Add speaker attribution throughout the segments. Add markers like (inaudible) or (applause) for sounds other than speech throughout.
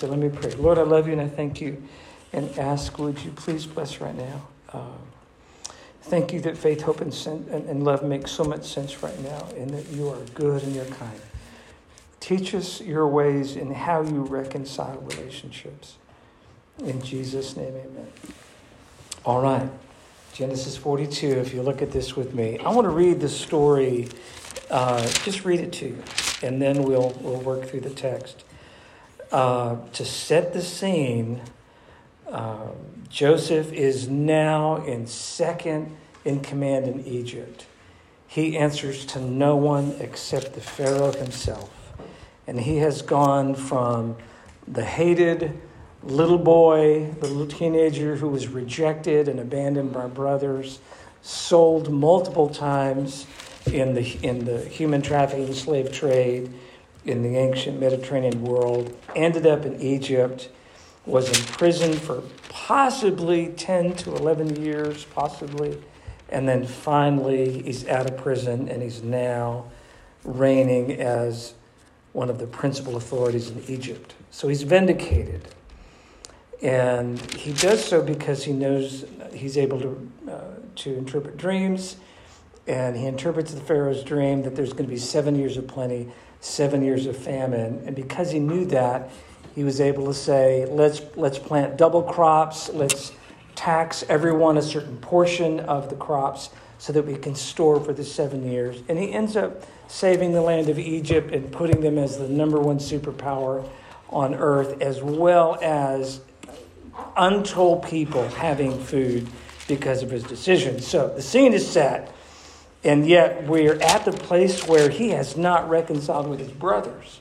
Speaker 1: So let me pray. Lord, I love you and I thank you and ask, would you please bless right now? Um, thank you that faith, hope, and, and, and love make so much sense right now and that you are good and you're kind. Teach us your ways and how you reconcile relationships. In Jesus' name, amen. All right. Genesis 42, if you look at this with me. I want to read the story, uh, just read it to you, and then we'll, we'll work through the text. Uh, to set the scene, uh, Joseph is now in second in command in Egypt. He answers to no one except the Pharaoh himself. And he has gone from the hated little boy, the little teenager who was rejected and abandoned by brothers, sold multiple times in the, in the human trafficking slave trade in the ancient Mediterranean world, ended up in Egypt, was imprisoned for possibly 10 to 11 years, possibly, and then finally he's out of prison and he's now reigning as one of the principal authorities in Egypt. So he's vindicated. And he does so because he knows he's able to, uh, to interpret dreams. And he interprets the Pharaoh's dream that there's going to be seven years of plenty, seven years of famine. And because he knew that, he was able to say, let's, let's plant double crops, let's tax everyone a certain portion of the crops so that we can store for the seven years. And he ends up saving the land of Egypt and putting them as the number one superpower on earth, as well as untold people having food because of his decision. So the scene is set, and yet we're at the place where he has not reconciled with his brothers,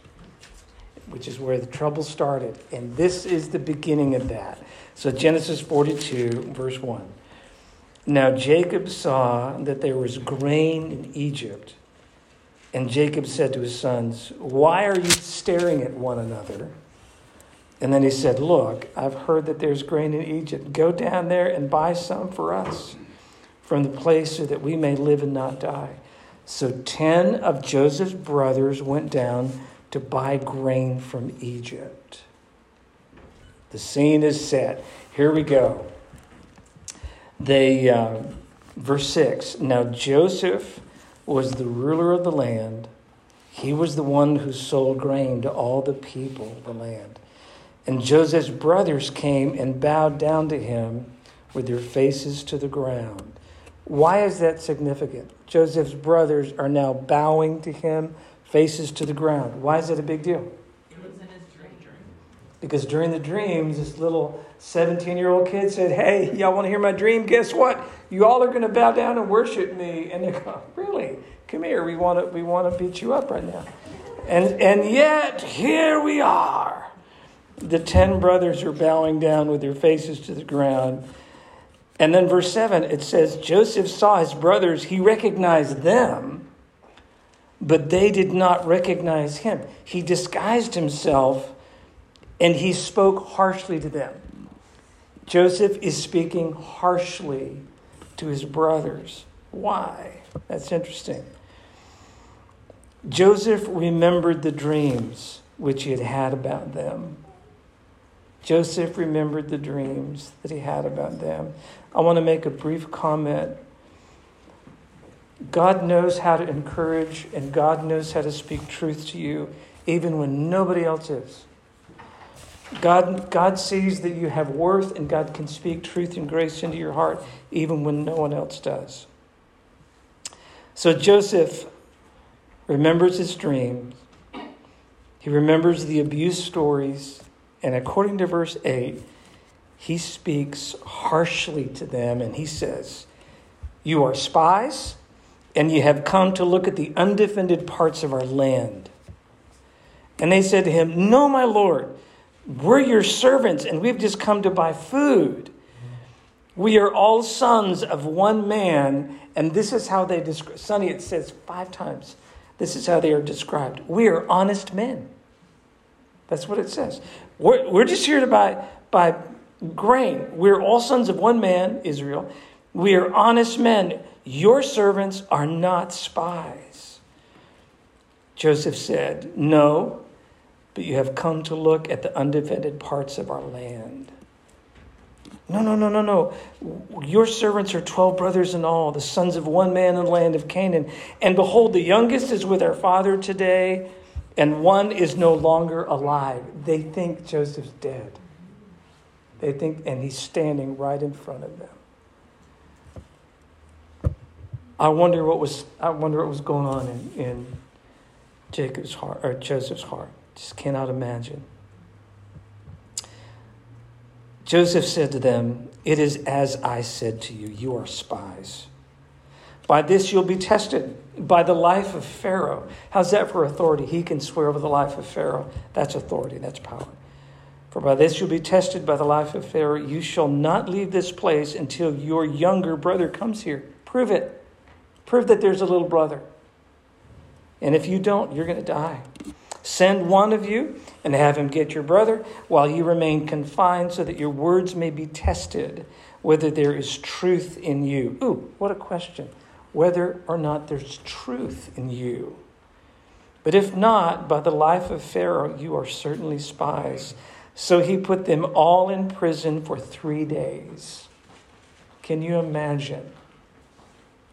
Speaker 1: which is where the trouble started. And this is the beginning of that. So Genesis 42, verse 1. Now Jacob saw that there was grain in Egypt. And Jacob said to his sons, Why are you staring at one another? And then he said, Look, I've heard that there's grain in Egypt. Go down there and buy some for us from the place so that we may live and not die. So ten of Joseph's brothers went down to buy grain from Egypt. The scene is set. Here we go. They, uh, verse 6 Now Joseph was the ruler of the land. He was the one who sold grain to all the people of the land. And Joseph's brothers came and bowed down to him with their faces to the ground. Why is that significant? Joseph's brothers are now bowing to him, faces to the ground. Why is that a big deal? Because during the dreams, this little 17 year old kid said, Hey, y'all want to hear my dream? Guess what? You all are going to bow down and worship me. And they go, Really? Come here. We want to, we want to beat you up right now. And, and yet, here we are. The 10 brothers are bowing down with their faces to the ground. And then, verse 7, it says, Joseph saw his brothers, he recognized them, but they did not recognize him. He disguised himself and he spoke harshly to them. Joseph is speaking harshly to his brothers. Why? That's interesting. Joseph remembered the dreams which he had had about them. Joseph remembered the dreams that he had about them. I want to make a brief comment. God knows how to encourage, and God knows how to speak truth to you, even when nobody else is. God, God sees that you have worth, and God can speak truth and grace into your heart, even when no one else does. So Joseph remembers his dreams, he remembers the abuse stories, and according to verse 8, he speaks harshly to them and he says, You are spies, and you have come to look at the undefended parts of our land. And they said to him, No, my Lord, we're your servants, and we've just come to buy food. We are all sons of one man, and this is how they describe. Sonny, it says five times. This is how they are described. We are honest men. That's what it says. We're, we're just here to buy, buy grain. We're all sons of one man, Israel. We are honest men. Your servants are not spies. Joseph said, No, but you have come to look at the undefended parts of our land. No, no, no, no, no. Your servants are 12 brothers in all, the sons of one man in the land of Canaan. And behold, the youngest is with our father today, and one is no longer alive. They think Joseph's dead. They think, and he's standing right in front of them. I wonder what was I wonder what was going on in, in Jacob's heart or Joseph's heart. Just cannot imagine. Joseph said to them, It is as I said to you, you are spies. By this you'll be tested, by the life of Pharaoh. How's that for authority? He can swear over the life of Pharaoh. That's authority, that's power. For by this you'll be tested by the life of Pharaoh. You shall not leave this place until your younger brother comes here. Prove it. Prove that there's a little brother. And if you don't, you're going to die. Send one of you and have him get your brother while you remain confined so that your words may be tested whether there is truth in you. Ooh, what a question. Whether or not there's truth in you. But if not, by the life of Pharaoh, you are certainly spies. So he put them all in prison for three days. Can you imagine?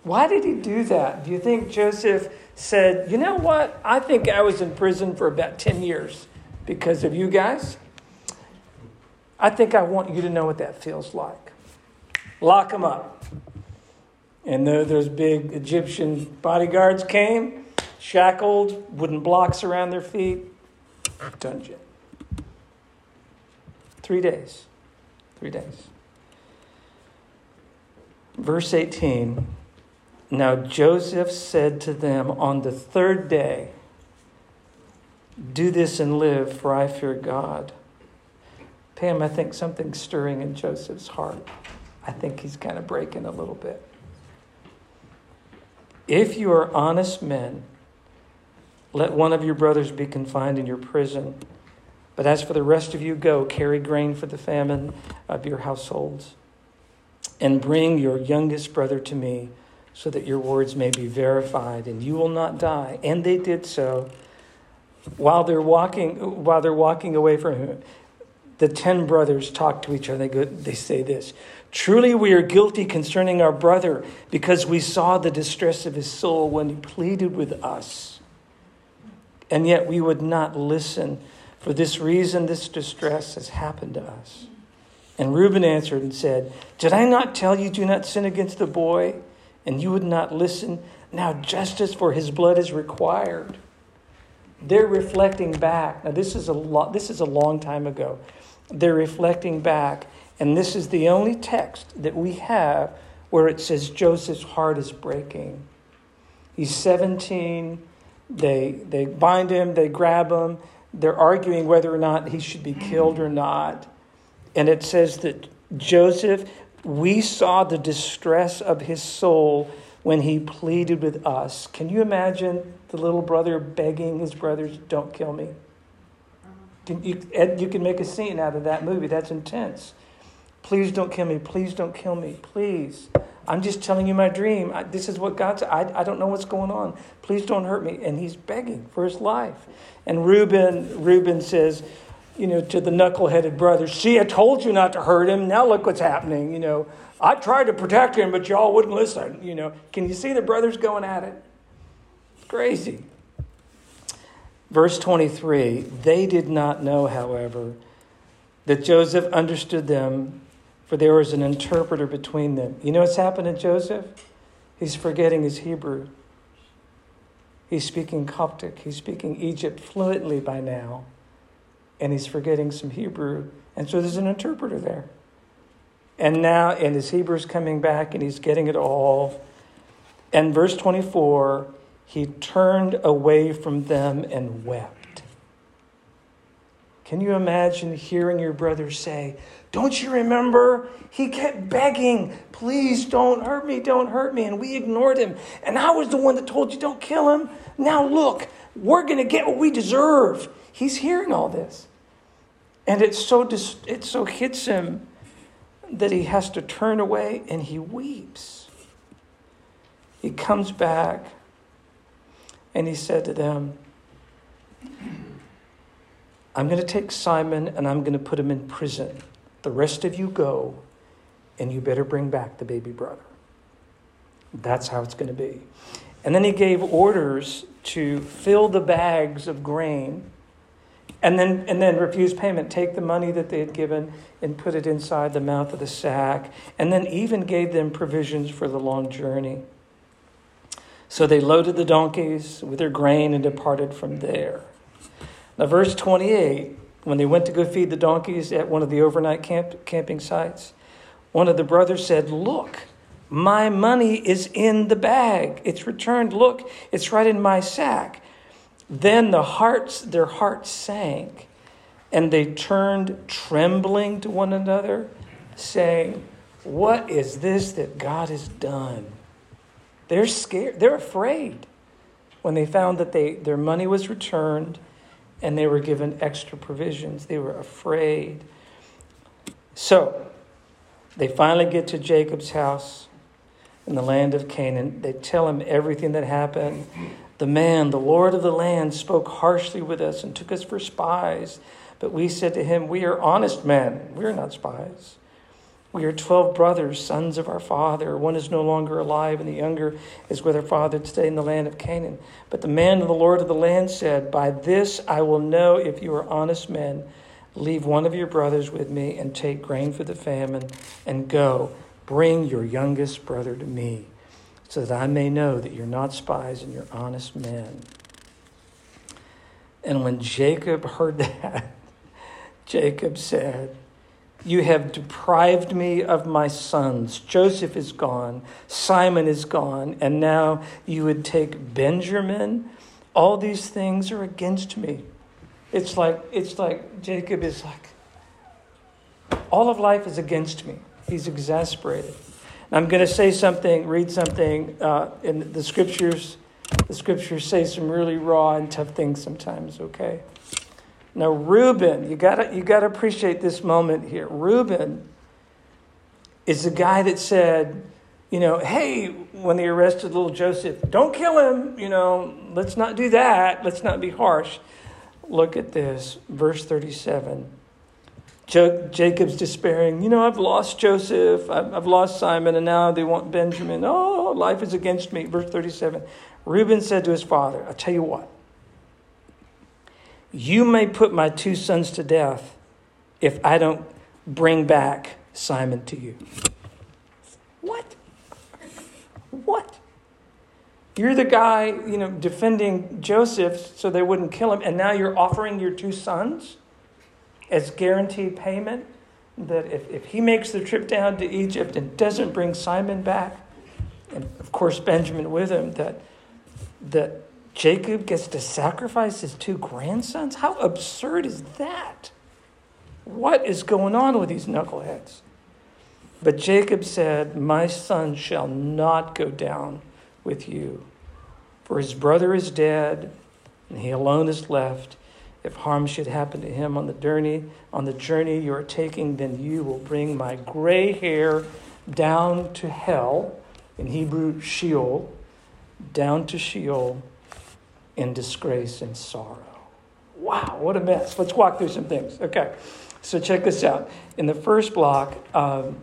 Speaker 1: Why did he do that? Do you think Joseph said, You know what? I think I was in prison for about 10 years because of you guys. I think I want you to know what that feels like. Lock them up. And those big Egyptian bodyguards came, shackled, wooden blocks around their feet, dungeon. Three days. Three days. Verse 18 now Joseph said to them on the third day, Do this and live, for I fear God. Pam, I think something's stirring in Joseph's heart. I think he's kind of breaking a little bit. If you are honest men, let one of your brothers be confined in your prison. But as for the rest of you, go carry grain for the famine of your households, and bring your youngest brother to me so that your words may be verified and you will not die. And they did so. While they're walking, while they're walking away from him, the ten brothers talk to each other. They, go, they say this Truly, we are guilty concerning our brother because we saw the distress of his soul when he pleaded with us. And yet we would not listen. For this reason, this distress has happened to us. And Reuben answered and said, Did I not tell you, do not sin against the boy? and you would not listen. Now justice for his blood is required. They're reflecting back. Now this is a lot this is a long time ago. They're reflecting back, and this is the only text that we have where it says Joseph's heart is breaking. He's 17. They they bind him, they grab him, they're arguing whether or not he should be killed or not. And it says that Joseph we saw the distress of his soul when he pleaded with us. Can you imagine the little brother begging his brothers, Don't kill me? Can you, you can make a scene out of that movie. That's intense. Please don't kill me. Please don't kill me. Please. I'm just telling you my dream. I, this is what God said. I, I don't know what's going on. Please don't hurt me. And he's begging for his life. And Reuben, Reuben says, you know, to the knuckle-headed brothers, see, I told you not to hurt him. Now look what's happening. You know, I tried to protect him, but y'all wouldn't listen. You know, can you see the brothers going at it? It's crazy. Verse 23 They did not know, however, that Joseph understood them, for there was an interpreter between them. You know what's happened to Joseph? He's forgetting his Hebrew. He's speaking Coptic. He's speaking Egypt fluently by now and he's forgetting some Hebrew. And so there's an interpreter there. And now, and his Hebrew's coming back and he's getting it all. And verse 24, he turned away from them and wept. Can you imagine hearing your brother say, Don't you remember? He kept begging, Please don't hurt me, don't hurt me. And we ignored him. And I was the one that told you, Don't kill him. Now look, we're going to get what we deserve. He's hearing all this. And it so, dis- it so hits him that he has to turn away and he weeps. He comes back and he said to them, I'm going to take Simon and I'm going to put him in prison. The rest of you go, and you better bring back the baby brother. That's how it's going to be. And then he gave orders to fill the bags of grain and then, and then refuse payment. Take the money that they had given and put it inside the mouth of the sack, and then even gave them provisions for the long journey. So they loaded the donkeys with their grain and departed from there. Now, verse 28, when they went to go feed the donkeys at one of the overnight camp, camping sites, one of the brothers said, Look, my money is in the bag. It's returned. Look, it's right in my sack. Then the hearts, their hearts sank, and they turned trembling to one another, saying, What is this that God has done? They're scared, they're afraid when they found that they, their money was returned and they were given extra provisions. They were afraid. So they finally get to Jacob's house in the land of Canaan. They tell him everything that happened. The man, the Lord of the land, spoke harshly with us and took us for spies. But we said to him, We are honest men. We are not spies. We are 12 brothers, sons of our father. One is no longer alive, and the younger is with our father today in the land of Canaan. But the man of the Lord of the land said, By this I will know if you are honest men. Leave one of your brothers with me and take grain for the famine, and go. Bring your youngest brother to me so that I may know that you're not spies and you're honest men. And when Jacob heard (laughs) that, Jacob said, You have deprived me of my sons. Joseph is gone, Simon is gone, and now you would take Benjamin. All these things are against me. It's like it's like Jacob is like all of life is against me. He's exasperated. I'm going to say something, read something uh, in the scriptures. The scriptures say some really raw and tough things sometimes, okay? Now, Reuben, you got you to appreciate this moment here. Reuben is the guy that said, you know, hey, when they arrested little Joseph, don't kill him, you know, let's not do that, let's not be harsh. Look at this, verse 37. Jacob's despairing, you know, I've lost Joseph, I've lost Simon, and now they want Benjamin. Oh, life is against me. Verse 37. Reuben said to his father, I'll tell you what, you may put my two sons to death if I don't bring back Simon to you. What? What? You're the guy, you know, defending Joseph so they wouldn't kill him, and now you're offering your two sons? as guaranteed payment that if, if he makes the trip down to Egypt and doesn't bring Simon back, and of course Benjamin with him, that, that Jacob gets to sacrifice his two grandsons? How absurd is that? What is going on with these knuckleheads? But Jacob said, My son shall not go down with you, for his brother is dead, and he alone is left if harm should happen to him on the journey, on the journey you are taking, then you will bring my gray hair down to hell, in Hebrew Sheol, down to Sheol in disgrace and sorrow. Wow, what a mess. Let's walk through some things. Okay, so check this out. In the first block, um,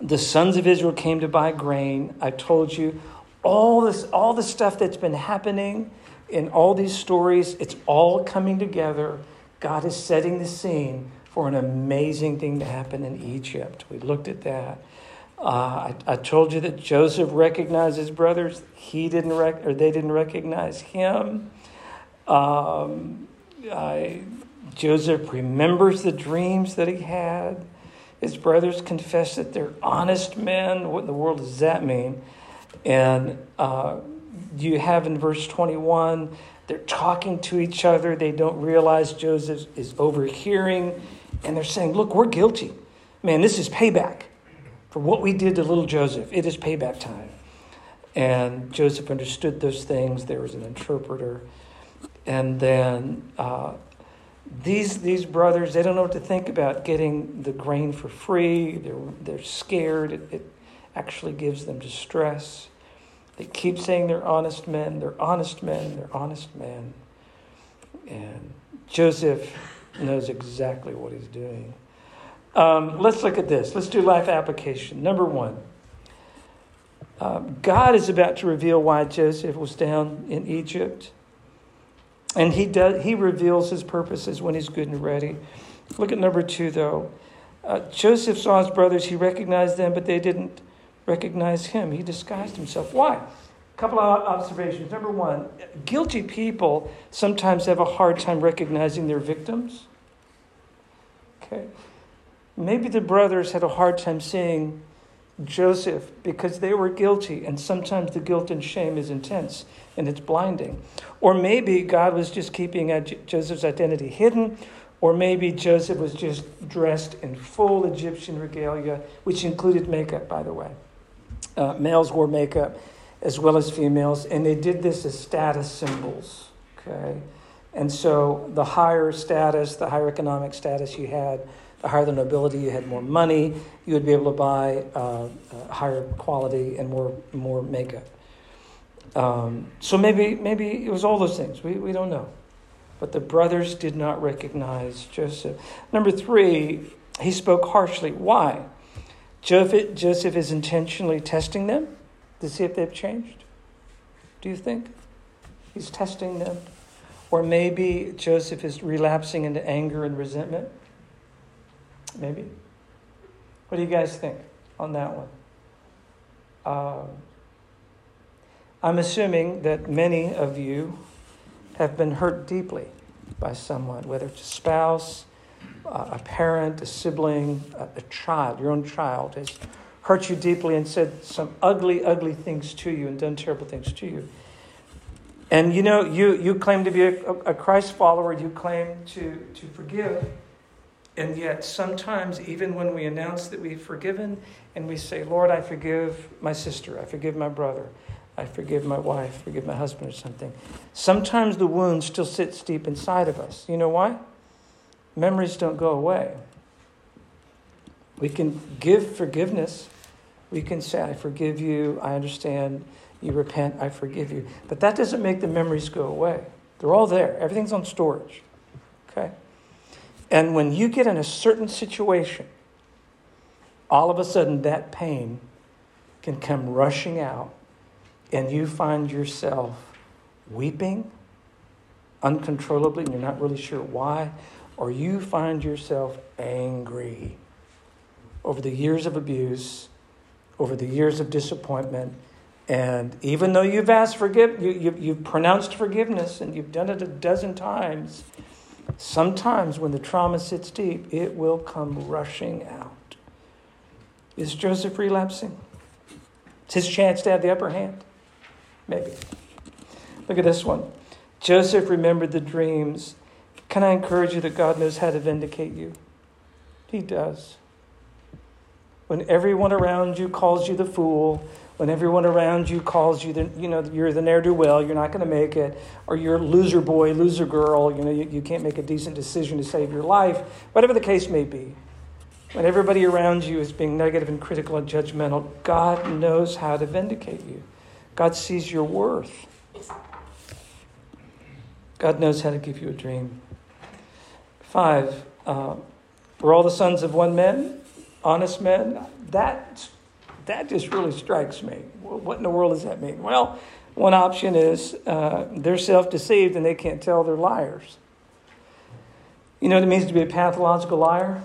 Speaker 1: the sons of Israel came to buy grain. I told you all this, all the stuff that's been happening in all these stories, it's all coming together. God is setting the scene for an amazing thing to happen in Egypt. We looked at that. Uh, I, I, told you that Joseph recognized his brothers. He didn't, rec- or they didn't recognize him. Um, I, Joseph remembers the dreams that he had. His brothers confess that they're honest men. What in the world does that mean? And uh, you have in verse 21 they're talking to each other. They don't realize Joseph is overhearing. And they're saying, Look, we're guilty. Man, this is payback for what we did to little Joseph. It is payback time. And Joseph understood those things. There was an interpreter. And then uh, these, these brothers, they don't know what to think about getting the grain for free. They're, they're scared. It, it actually gives them distress. They keep saying they're honest men, they're honest men, they're honest men. And Joseph knows exactly what he's doing. Um, let's look at this. Let's do life application. Number one uh, God is about to reveal why Joseph was down in Egypt. And he, does, he reveals his purposes when he's good and ready. Look at number two, though. Uh, Joseph saw his brothers. He recognized them, but they didn't recognize him. He disguised himself. Why? A couple of observations. Number one, guilty people sometimes have a hard time recognizing their victims. Okay. Maybe the brothers had a hard time seeing Joseph because they were guilty, and sometimes the guilt and shame is intense and it's blinding. Or maybe God was just keeping Joseph's identity hidden, or maybe Joseph was just dressed in full Egyptian regalia, which included makeup, by the way. Uh, males wore makeup as well as females, and they did this as status symbols. Okay? And so the higher status, the higher economic status you had, higher the nobility, you had more money, you would be able to buy uh, uh, higher quality and more, more makeup. Um, so maybe, maybe it was all those things. We, we don't know. But the brothers did not recognize Joseph. Number three, he spoke harshly. Why? Joseph, Joseph is intentionally testing them to see if they've changed. Do you think? He's testing them. Or maybe Joseph is relapsing into anger and resentment. Maybe. What do you guys think on that one? Um, I'm assuming that many of you have been hurt deeply by someone, whether it's a spouse, a parent, a sibling, a, child, your own child has hurt you deeply and said some ugly, ugly things to you and done terrible things to you. And you know, you, you claim to be a, a Christ follower, you claim to, to forgive. And yet, sometimes, even when we announce that we've forgiven and we say, Lord, I forgive my sister, I forgive my brother, I forgive my wife, forgive my husband, or something, sometimes the wound still sits deep inside of us. You know why? Memories don't go away. We can give forgiveness. We can say, I forgive you, I understand, you repent, I forgive you. But that doesn't make the memories go away. They're all there, everything's on storage. Okay? And when you get in a certain situation, all of a sudden that pain can come rushing out, and you find yourself weeping uncontrollably, and you're not really sure why, or you find yourself angry over the years of abuse, over the years of disappointment. And even though you've asked forgive, you, you, you've pronounced forgiveness and you've done it a dozen times, Sometimes when the trauma sits deep, it will come rushing out. Is Joseph relapsing? It's his chance to have the upper hand? Maybe. Look at this one. Joseph remembered the dreams. Can I encourage you that God knows how to vindicate you? He does. When everyone around you calls you the fool, when everyone around you calls you, the, you know, you're the ne'er do well, you're not going to make it, or you're loser boy, loser girl, you know, you, you can't make a decent decision to save your life, whatever the case may be. When everybody around you is being negative and critical and judgmental, God knows how to vindicate you. God sees your worth. God knows how to give you a dream. Five, uh, we're all the sons of one man, honest men. That that just really strikes me. What in the world does that mean? Well, one option is uh, they're self deceived and they can't tell they're liars. You know what it means to be a pathological liar?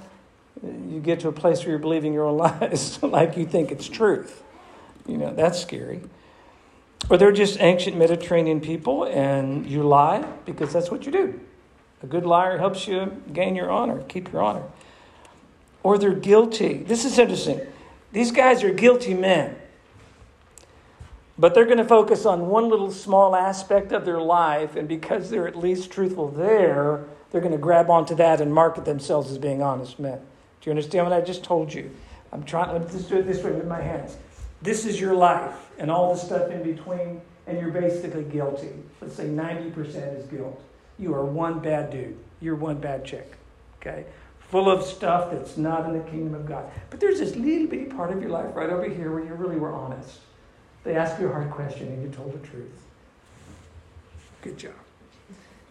Speaker 1: You get to a place where you're believing your own (laughs) lies like you think it's truth. You know, that's scary. Or they're just ancient Mediterranean people and you lie because that's what you do. A good liar helps you gain your honor, keep your honor. Or they're guilty. This is interesting. These guys are guilty men. But they're going to focus on one little small aspect of their life, and because they're at least truthful there, they're going to grab onto that and market themselves as being honest men. Do you understand what I just told you? I'm trying, let me just do it this way with my hands. This is your life, and all the stuff in between, and you're basically guilty. Let's say 90% is guilt. You are one bad dude. You're one bad chick. Okay? Full of stuff that's not in the kingdom of God. But there's this little bitty part of your life right over here where you really were honest. They asked you a hard question and you told the truth. Good job.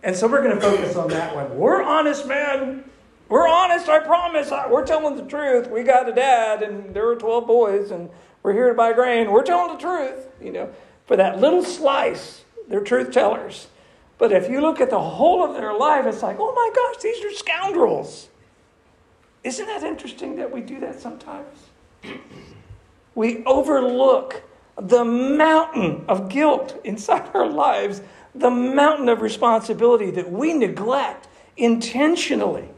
Speaker 1: And so we're going to focus on that one. We're honest, man. We're honest, I promise. We're telling the truth. We got a dad, and there were 12 boys, and we're here to buy grain. We're telling the truth, you know. For that little slice, they're truth tellers. But if you look at the whole of their life, it's like, oh my gosh, these are scoundrels. Isn't that interesting that we do that sometimes? (clears throat) We overlook the mountain of guilt inside our lives, the mountain of responsibility that we neglect intentionally.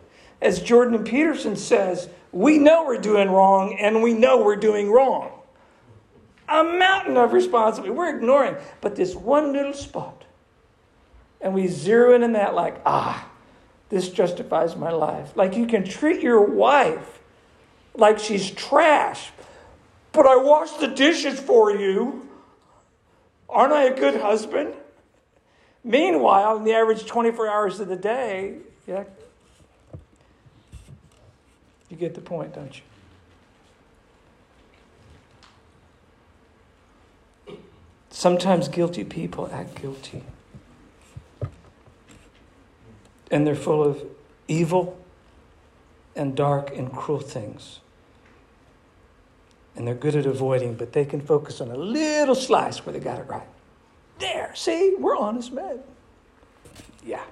Speaker 1: As Jordan Peterson says, we know we're doing wrong and we know we're doing wrong. A mountain of responsibility. We're ignoring, but this one little spot. And we zero in on that, like, ah, this justifies my life. Like you can treat your wife like she's trash, but I wash the dishes for you. Aren't I a good husband? Meanwhile, in the average 24 hours of the day, yeah, you get the point, don't you? Sometimes guilty people act guilty. And they're full of evil and dark and cruel things and they're good at avoiding, but they can focus on a little slice where they got it right. There, see, we're honest men. Yeah.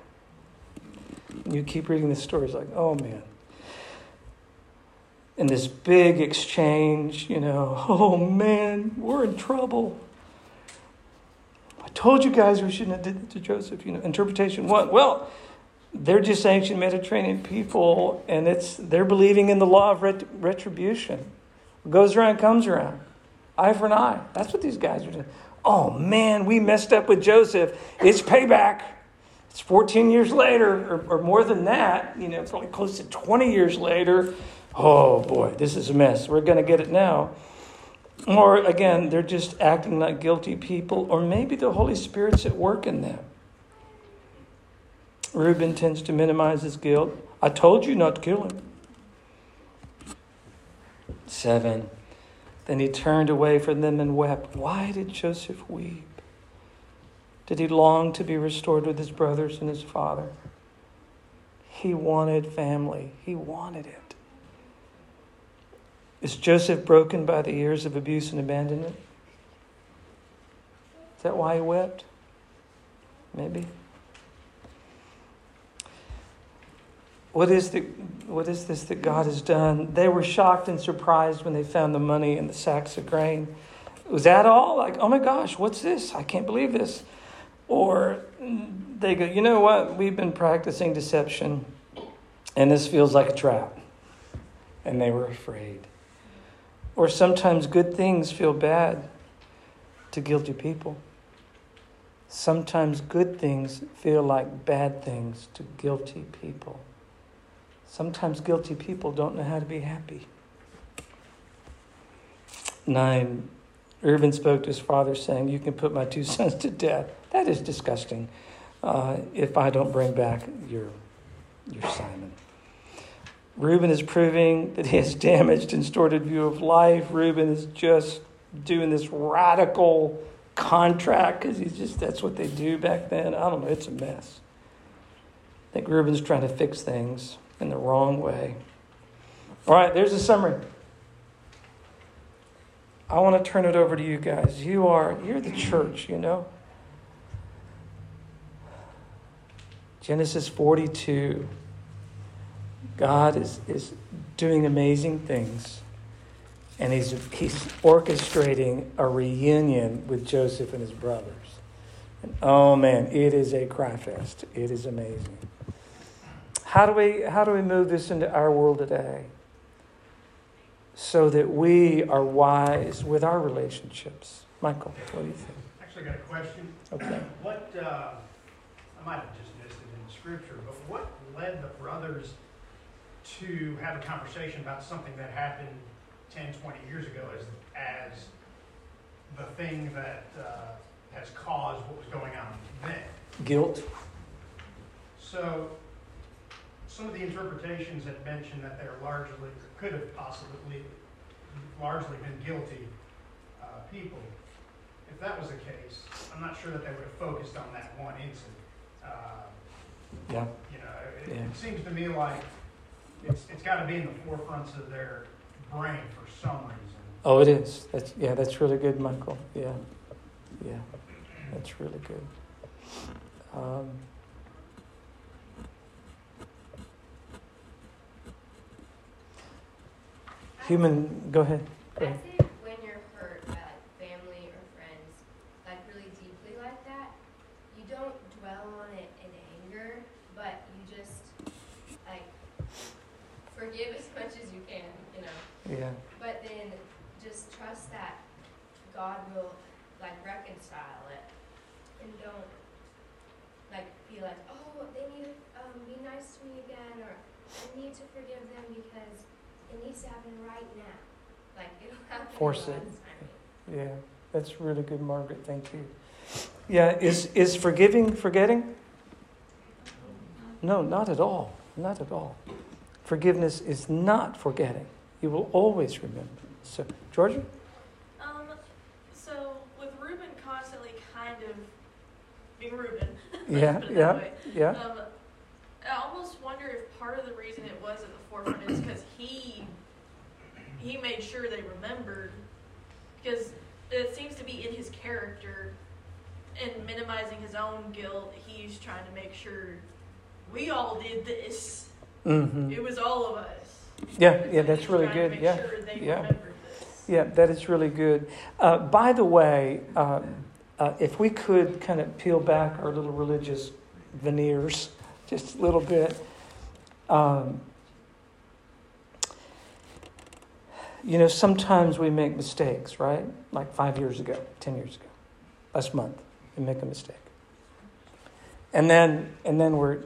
Speaker 1: You keep reading the stories like, oh man. And this big exchange, you know, (laughs) oh man, we're in trouble. I told you guys we shouldn't have did it to Joseph. You know, interpretation one. Well, they're just ancient Mediterranean people, and it's they're believing in the law of ret- retribution. What goes around comes around. Eye for an eye. That's what these guys are doing. Oh man, we messed up with Joseph. It's payback. It's 14 years later, or, or more than that, you know, probably close to 20 years later. Oh boy, this is a mess. We're going to get it now. Or again, they're just acting like guilty people, or maybe the Holy Spirit's at work in them. Reuben tends to minimize his guilt. I told you not to kill him. 7. Then he turned away from them and wept. Why did Joseph weep? Did he long to be restored with his brothers and his father? He wanted family, he wanted it. Is Joseph broken by the years of abuse and abandonment? Is that why he wept? Maybe. What is, the, what is this that God has done? They were shocked and surprised when they found the money in the sacks of grain. Was that all? Like, oh my gosh, what's this? I can't believe this. Or they go, you know what? We've been practicing deception, and this feels like a trap. And they were afraid. Or sometimes good things feel bad to guilty people. Sometimes good things feel like bad things to guilty people. Sometimes guilty people don't know how to be happy. Nine, Reuben spoke to his father, saying, You can put my two (laughs) sons to death. That is disgusting uh, if I don't bring back your, your Simon. Reuben is proving that he has damaged and distorted view of life. Reuben is just doing this radical contract because he's just that's what they do back then. I don't know. It's a mess. I think Reuben's trying to fix things in the wrong way. All right, there's a summary. I want to turn it over to you guys. You are you're the church, you know. Genesis 42. God is, is doing amazing things. And he's, he's orchestrating a reunion with Joseph and his brothers. And oh man, it is a cry fest. It is amazing. How do we, how do we move this into our world today? So that we are wise with our relationships. Michael, what do you think?
Speaker 2: Actually, I got a question.
Speaker 1: Okay.
Speaker 2: What, uh, I might have just missed it in the scripture, but what led the brothers to have a conversation about something that happened 10, 20 years ago as, as the thing that uh, has caused what was going on then?
Speaker 1: Guilt.
Speaker 2: So some of the interpretations had mentioned that they're largely, could have possibly, largely been guilty uh, people. If that was the case, I'm not sure that they would have focused on that one incident. Uh,
Speaker 1: Yeah.
Speaker 2: You know, it,
Speaker 1: Yeah.
Speaker 2: it seems to me like it's, it's gotta be in the forefronts of their brain for some reason.
Speaker 1: Oh, it is. That's yeah. That's really good, Michael. Yeah, yeah. That's really good. Um, human. Go ahead. Go ahead.
Speaker 3: when you're hurt by family or friends, like really deeply like that, you don't dwell on it in anger, but you just like forgive as much as you can, you know.
Speaker 1: Yeah.
Speaker 3: But then just trust that God will like reconcile it, and don't like be like, oh, they need to um, be nice to me again, or I need to forgive them because it needs to happen right now. Like it'll (laughs) happen. in
Speaker 1: Force it.
Speaker 3: God's timing.
Speaker 1: Yeah. That's really good, Margaret. Thank you. Yeah. Is is forgiving forgetting? No, not at all. Not at all. Forgiveness is not forgetting. You will always remember. So, Georgia.
Speaker 4: Um, so with Reuben constantly kind of being Reuben, (laughs) let's
Speaker 1: Yeah.
Speaker 4: put it that
Speaker 1: Yeah.
Speaker 4: way,
Speaker 1: Yeah.
Speaker 4: um, I almost wonder if part of the reason it was at the forefront is because he he made sure they remembered, because it seems to be in his character, and minimizing his own guilt. He's trying to make sure we all did this.
Speaker 1: Mm-hmm.
Speaker 4: It was all of us.
Speaker 1: Yeah. Yeah. That's really good. Yeah.
Speaker 4: Sure
Speaker 1: Yeah. Yeah, that is really good. Uh, by the way, uh, uh, if we could kind of peel back our little religious veneers just a little bit. Um, you know, sometimes we make mistakes, right? Like five years ago, 10 years ago, last month, we make a mistake. And then, and then we're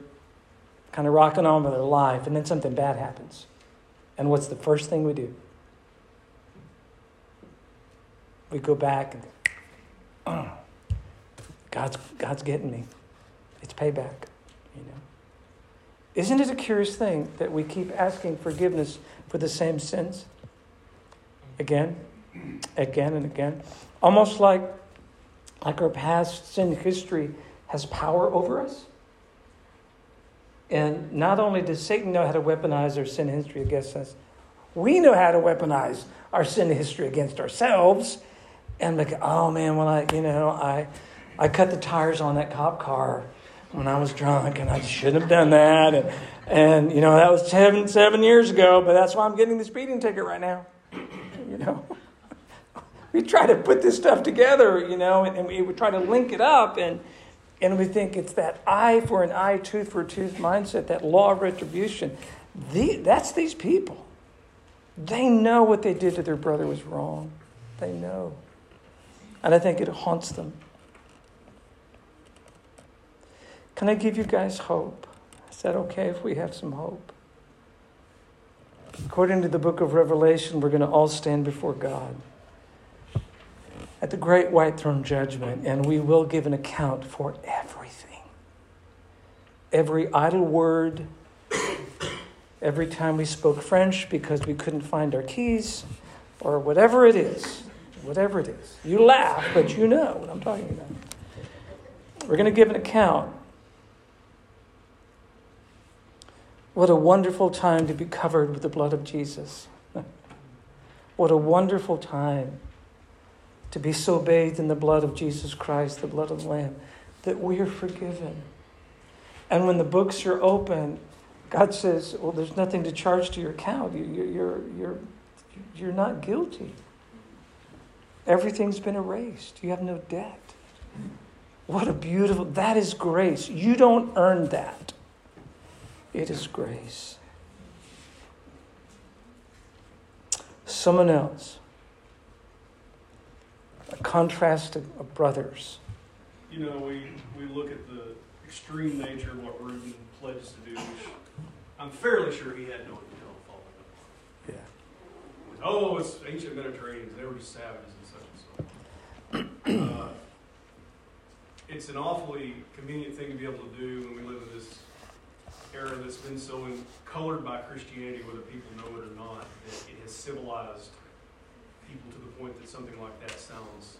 Speaker 1: kind of rocking on with our life, and then something bad happens. And what's the first thing we do? we go back and oh, (clears throat) God's God's getting me. It's payback, you know. Isn't it a curious thing that we keep asking forgiveness for the same sins? Again, again and again. Almost like like our past sin history has power over us. And not only does Satan know how to weaponize our sin history against us, we know how to weaponize our sin history against ourselves and like, oh man, when I, you know, I, I cut the tires on that cop car when I was drunk, and I shouldn't have done that, and, and you know that was seven seven years ago, but that's why I'm getting the speeding ticket right now. You know, we try to put this stuff together, you know, and, and we, we try to link it up, and and we think it's that eye for an eye, tooth for a tooth mindset, that law of retribution. The, that's these people. They know what they did to their brother was wrong. They know. And I think it haunts them. Can I give you guys hope? Is that okay if we have some hope? According to the book of Revelation, we're going to all stand before God at the great white throne judgment, and we will give an account for everything. Every idle word, every time we spoke French because we couldn't find our keys, or whatever it is. Whatever it is. You laugh, but you know what I'm talking about. We're going to give an account. What a wonderful time to be covered with the blood of Jesus. (laughs) what a wonderful time to be so bathed in the blood of Jesus Christ, the blood of the Lamb, that we are forgiven. And when the books are open, God says, Well, there's nothing to charge to your account. You, you, you're, you're, you're not guilty. Everything's been erased. You have no debt. What a beautiful, that is grace. You don't earn that. It is grace. Someone else. A contrast of, of brothers.
Speaker 5: You know, we, we look at the extreme nature of what Reuben pledges to do, which I'm fairly sure he had no on following up
Speaker 1: Yeah.
Speaker 5: Oh, it's ancient Mediterraneans, they were just savages and such and so. Uh, it's an awfully convenient thing to be able to do when we live in this era that's been so in, colored by Christianity, whether people know it or not, that it has civilized people to the point that something like that sounds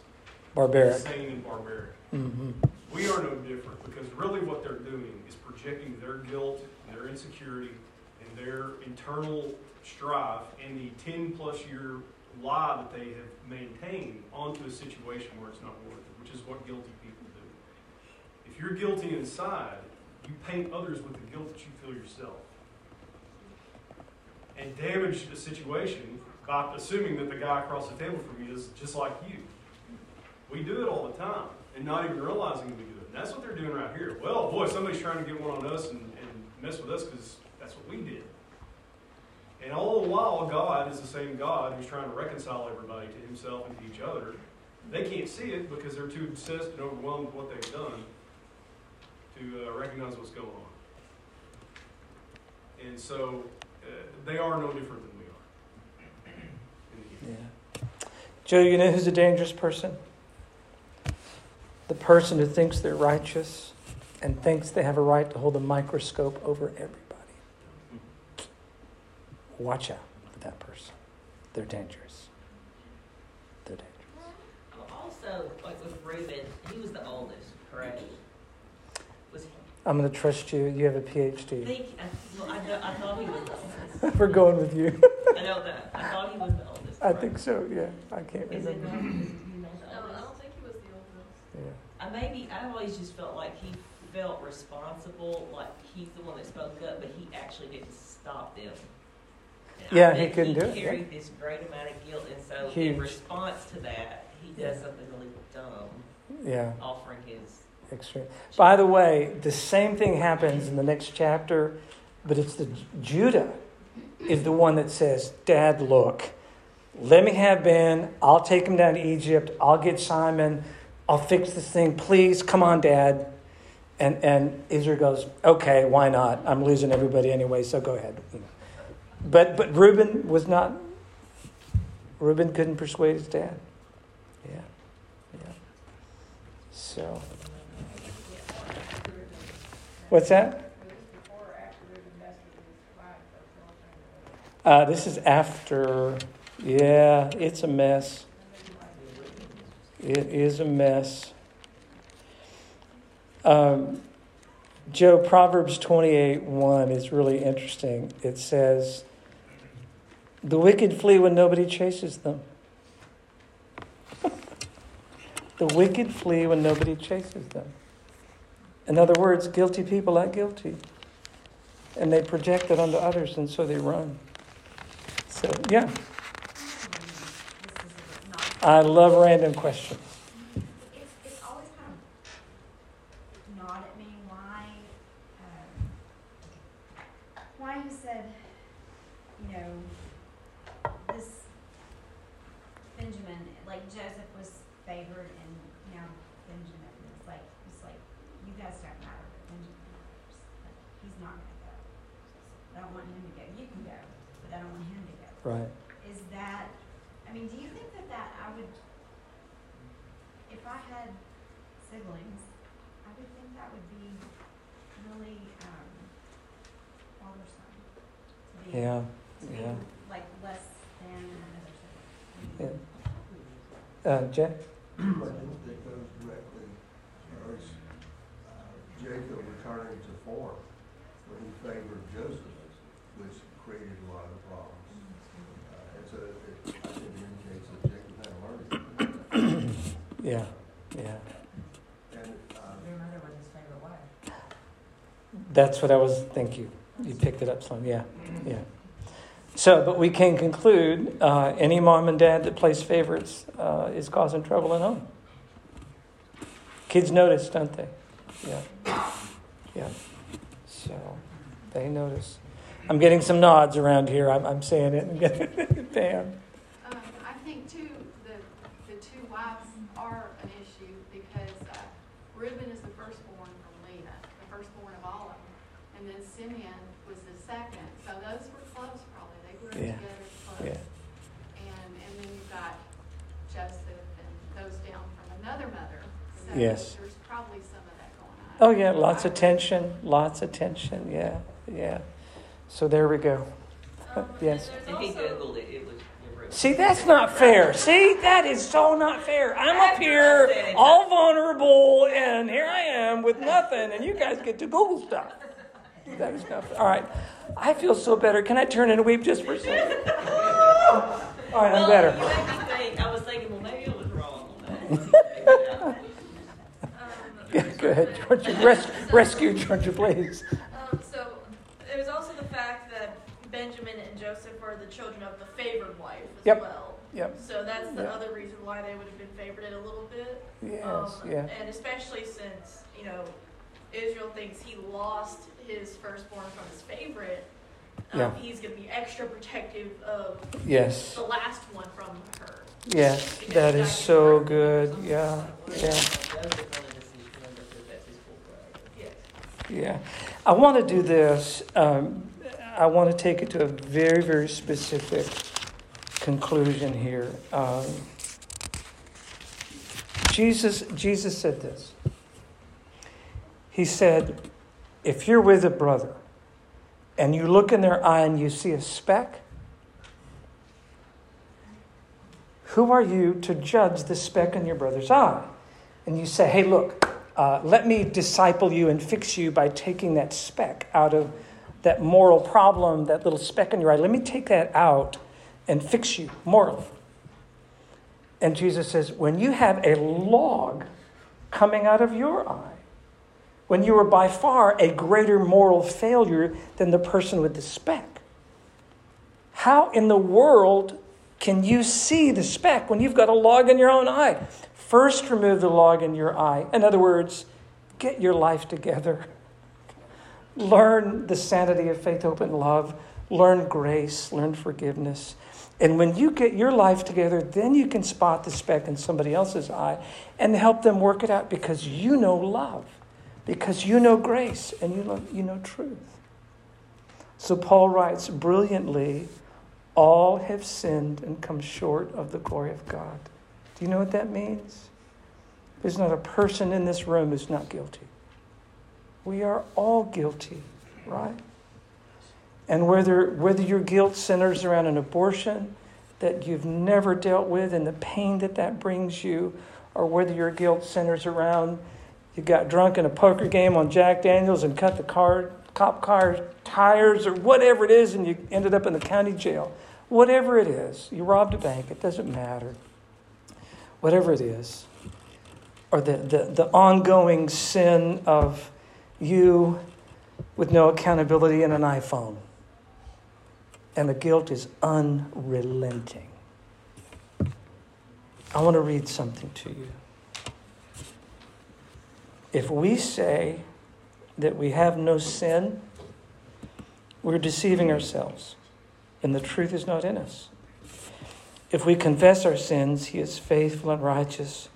Speaker 1: Barbaric.
Speaker 5: insane and barbaric.
Speaker 1: hmm
Speaker 5: We are no different because really what they're doing is projecting their guilt, their insecurity, and their internal strife and the 10 plus year lie that they have maintained onto a situation where it's not worth it, which is what guilty people do. If you're guilty inside, you paint others with the guilt that you feel yourself. And damage the situation by assuming that the guy across the table from you is just like you. We do it all the time and not even realizing we do it. And that's what they're doing right here. Well, boy, somebody's trying to get one on us and, and mess with us because that's what we did. And all the while, God is the same God who's trying to reconcile everybody to himself and to each other. They can't see it because they're too obsessed and overwhelmed with what they've done to uh, recognize what's going on. And so uh, they are no different than we are. In the.
Speaker 1: Yeah. Joe, you know who's a dangerous person? The person who thinks they're righteous and thinks they have a right to hold a microscope over everybody. Watch out for that person. They're dangerous. They're dangerous.
Speaker 6: Also, like with Reuben, he was the oldest, correct? Was he?
Speaker 1: I'm going to trust you. You have a PhD.
Speaker 6: think, I, well, I, know- I thought he was the oldest. (laughs)
Speaker 1: We're going with you.
Speaker 6: I know that. I thought he was the oldest.
Speaker 1: I
Speaker 6: correct?
Speaker 1: think so, yeah. I can't
Speaker 6: Is it
Speaker 1: remember.
Speaker 6: not? Is he not the
Speaker 4: No, I don't think he was the oldest.
Speaker 1: Yeah.
Speaker 6: I maybe I always just felt like he felt responsible, like he's the one that spoke up, but he actually didn't stop them. And
Speaker 1: Yeah, he couldn't do it,
Speaker 6: He carried this great amount of guilt, and so
Speaker 1: Huge.
Speaker 6: in response to that, he does
Speaker 1: Yeah.
Speaker 6: something really dumb,
Speaker 1: Yeah.
Speaker 6: offering his.
Speaker 1: Extreme. By the way, the same thing happens in the next chapter, but it's the Judah is the one that says, "Dad, look, let me have Ben. I'll take him down to Egypt. I'll get Simon. I'll fix this thing. Please, come on, Dad." And and Israel goes, "Okay, why not? I'm losing everybody anyway, so go ahead." But but Reuben was not. Reuben couldn't persuade his dad. Yeah, yeah. So. What's that? Uh, this is after. Yeah, it's a mess. It is a mess. Um, Joe, Proverbs 28 1 is really interesting. It says, The wicked flee when nobody chases them. (laughs) the wicked flee when nobody chases them. In other words, guilty people act guilty. And they project it onto others, and so they run. So, yeah. I love random questions.
Speaker 7: It's, it's always kind of gnawed at me why, um, why you said, you know, this Benjamin, like Joseph was favored and now Benjamin is like, it's like, you guys don't matter, but Benjamin matters. Like, he's not gonna go. I don't want him to go. You can go, but I don't want him to go.
Speaker 1: Right.
Speaker 7: Is that, I mean, do you think that that I would, if I had siblings, I would think that would be really, um, bothersome. to be-
Speaker 1: Yeah.
Speaker 7: To be
Speaker 1: Yeah.
Speaker 7: like less than another sibling.
Speaker 1: Yeah. Uh, Jay?
Speaker 8: I think that goes directly, or it's, uh, Jacob returning to form, when he favored Joseph, which created a lot of problems. Uh, and so it, I think it indicates that Jacob had a learning. (coughs)
Speaker 1: Yeah. Yeah.
Speaker 8: And, uh,
Speaker 6: Your mother was his favorite wife.
Speaker 1: That's what I was, thank you. You picked it up, son. Yeah. Yeah. So, but we can conclude uh, any mom and dad that plays favorites uh, is causing trouble at home. Kids notice, don't they? Yeah. Yeah. So they notice. I'm getting some nods around here. I'm, I'm saying it. (laughs) Pam.
Speaker 9: Um, I think too, the, the two wives are an issue because uh, Reuben is the firstborn from Leah, the firstborn of all of them. And then Simeon was the second, so those were close probably, they grew up
Speaker 1: Yeah.
Speaker 9: together close.
Speaker 1: Yeah.
Speaker 9: And, and then you've got Joseph and those down from another mother. So
Speaker 1: Yes.
Speaker 9: There's probably some of that going on.
Speaker 1: Oh, yeah, lots of tension. Lots of tension. Yeah. Yeah. So there we go.
Speaker 4: Um,
Speaker 1: Yes.
Speaker 6: If he Googled it, it was,
Speaker 1: See, that's not fair. See, that is so not fair. I'm up here, all vulnerable, and here I am with nothing, and you guys get to Google stuff. That is not fair. All right. I feel so better. Can I turn and weep just for a second? (laughs) All right, I'm
Speaker 6: Well,
Speaker 1: better.
Speaker 6: You make me think, I was thinking, well, maybe I was wrong on that.
Speaker 4: Um,
Speaker 1: Go ahead, Georgia. Res- rescue Georgia, please.
Speaker 4: Um, so it was also the fact that Benjamin and Joseph were the children of the favored wife as
Speaker 1: Yep.
Speaker 4: well.
Speaker 1: Yep.
Speaker 4: So that's the
Speaker 1: Yep.
Speaker 4: other reason why they would have been favored a little bit.
Speaker 1: Yes,
Speaker 4: Um,
Speaker 1: yeah.
Speaker 4: And especially since, you know, Israel thinks he lost his firstborn from his favorite, um,
Speaker 1: Yeah.
Speaker 4: he's going to be extra protective of
Speaker 1: Yes.
Speaker 4: the last one from her.
Speaker 1: Yes. That is so good. Yeah. Yeah.
Speaker 6: Joseph wanted to see him because that's his full brother.
Speaker 4: Yes.
Speaker 1: Yeah. I want to do this. Um, I want to take it to a very, very specific conclusion here. Um, Jesus, Jesus said this. He said, if you're with a brother and you look in their eye and you see a speck, who are you to judge the speck in your brother's eye? And you say, hey, look, uh, let me disciple you and fix you by taking that speck out of that moral problem, that little speck in your eye. Let me take that out and fix you morally. And Jesus says, when you have a log coming out of your eye, when you are by far a greater moral failure than the person with the speck, how in the world can you see the speck when you've got a log in your own eye? First, remove the log in your eye. In other words, get your life together. Learn the sanity of faith, hope, and love. Learn grace. Learn forgiveness. And when you get your life together, then you can spot the speck in somebody else's eye and help them work it out because you know love, because you know grace, and you know, you know truth. So Paul writes brilliantly all have sinned and come short of the glory of God. Do you know what that means? There's not a person in this room who's not guilty. We are all guilty, right? And whether, whether your guilt centers around an abortion that you've never dealt with and the pain that that brings you, or whether your guilt centers around you got drunk in a poker game on Jack Daniels and cut the car, cop car tires, or whatever it is, and you ended up in the county jail. Whatever it is, you robbed a bank, it doesn't matter. Whatever it is, or the, the, the ongoing sin of you with no accountability in an iPhone. And the guilt is unrelenting. I want to read something to you. If we say that we have no sin, we're deceiving ourselves, and the truth is not in us. If we confess our sins, He is faithful and righteous,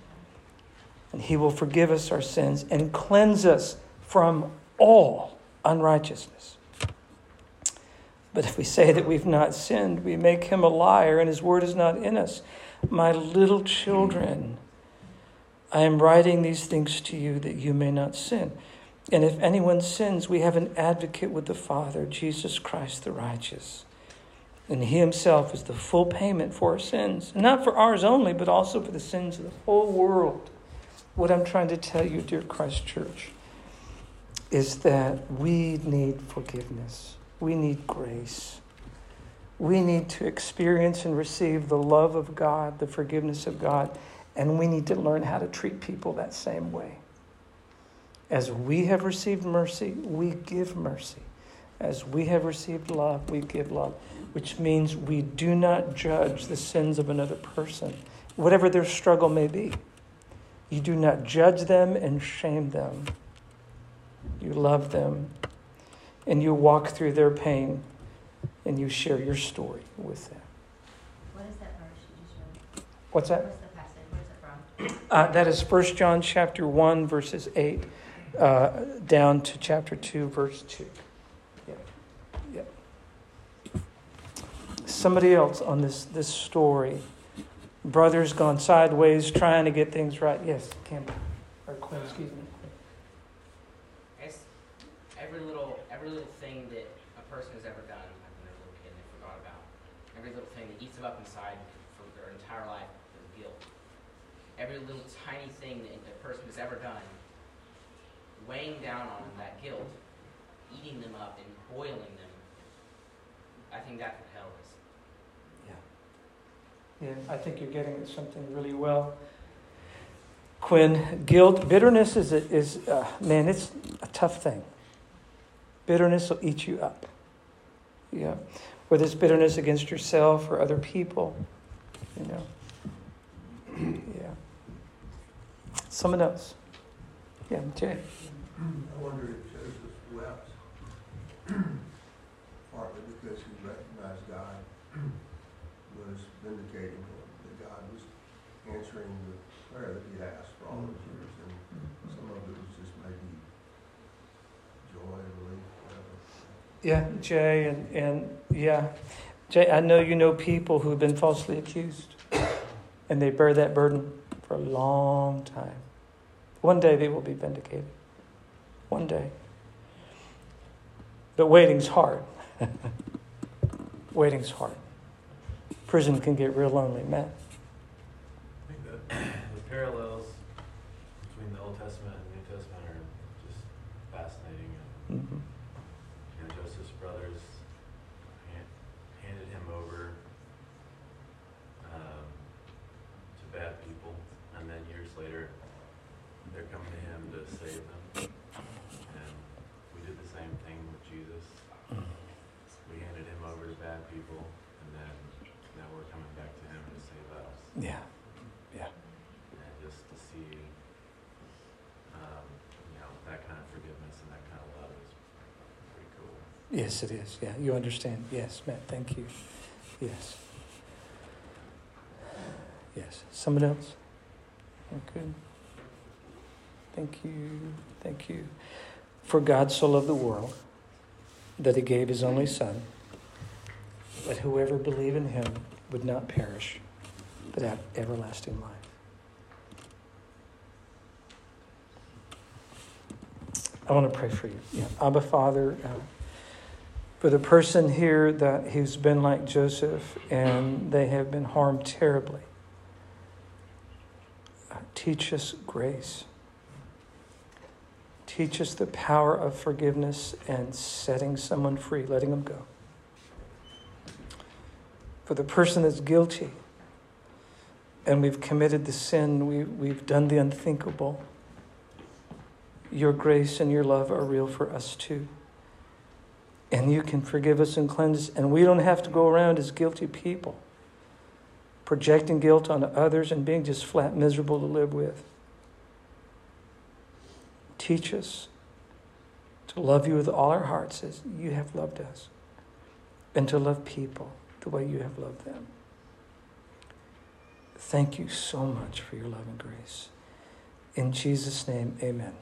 Speaker 1: and He will forgive us our sins and cleanse us from all unrighteousness. But if we say that we've not sinned, we make Him a liar, and His word is not in us. My little children, I am writing these things to you that you may not sin. And if anyone sins, we have an advocate with the Father, Jesus Christ the righteous. And he himself is the full payment for our sins. Not for ours only, but also for the sins of the whole world. What I'm trying to tell you, dear Christ Church, is that we need forgiveness. We need grace. We need to experience and receive the love of God, the forgiveness of God, and we need to learn how to treat people that same way. As we have received mercy, we give mercy. As we have received love, we give love, which means we do not judge the sins of another person, whatever their struggle may be. You do not judge them and shame them. You love them and you walk through their pain and you share your story with them.
Speaker 7: What is that verse you just read?
Speaker 1: What's that?
Speaker 7: What's the passage? Where's it from?
Speaker 1: Uh, that is 1 John chapter 1, verses 8 uh, down to chapter 2, verse 2. Yep. Yep. Somebody else on this, this story. Brother's gone sideways trying to get things right. Yes, Campbell. Or Quinn, excuse me.
Speaker 10: It's every little every little thing that a person has ever done, when they're a little kid and they forgot about. Every little thing that eats them up inside for their entire life is guilt. Every little tiny thing that a person has ever done, weighing down on them that guilt, eating them up and boiling them. I think that what hell
Speaker 1: Yeah, I think you're getting at something really well. Quinn, guilt, bitterness is, a, is uh, man, it's a tough thing. Bitterness will eat you up. Yeah. Whether it's bitterness against yourself or other people, you know. Yeah. Someone else. Yeah, Jay.
Speaker 8: I wonder if Joseph wept, partly (clears throat) because he recognized God was vindicating that God was answering the prayer that he asked for all those years, and mm-hmm. some of it was just maybe joy, and relief, whatever.
Speaker 1: Yeah, Jay, and, and yeah. Jay, I know you know people who have been falsely accused, and they bear that burden for a long time. One day they will be vindicated. One day. But waiting's hard. (laughs) waiting's hard. Prison can get real lonely, Matt.
Speaker 11: I think the, the parallels between the Old Testament and the New Testament are just fascinating. And,
Speaker 1: hmm
Speaker 11: you know, Joseph's brothers hand, handed him over um, to bad people, and then years later, they're coming to him to save them. And we did the same thing with Jesus. We handed him over to bad people, and then now we're coming back to him to save us.
Speaker 1: Yeah.
Speaker 11: and just to see, um, you know, that kind of forgiveness and that kind of love is pretty cool.
Speaker 1: Yes, it is. Yeah, you understand. Yes, Matt, thank you. Yes. Yes. Someone else? Okay. Thank you. Thank you. For God so loved the world that he gave his only Son, that whoever believe in him would not perish, but have everlasting life. I want to pray for you. Yeah. Abba, Father, uh, for the person here that who's been like Joseph and they have been harmed terribly, teach us grace. Teach us the power of forgiveness and setting someone free, letting them go. For the person that's guilty and we've committed the sin, we, we've done the unthinkable, your grace and your love are real for us too. And you can forgive us and cleanse us, and we don't have to go around as guilty people, projecting guilt on others and being just flat miserable to live with. Teach us to love you with all our hearts as you have loved us, and to love people the way you have loved them. Thank you so much for your love and grace. In Jesus' name, amen.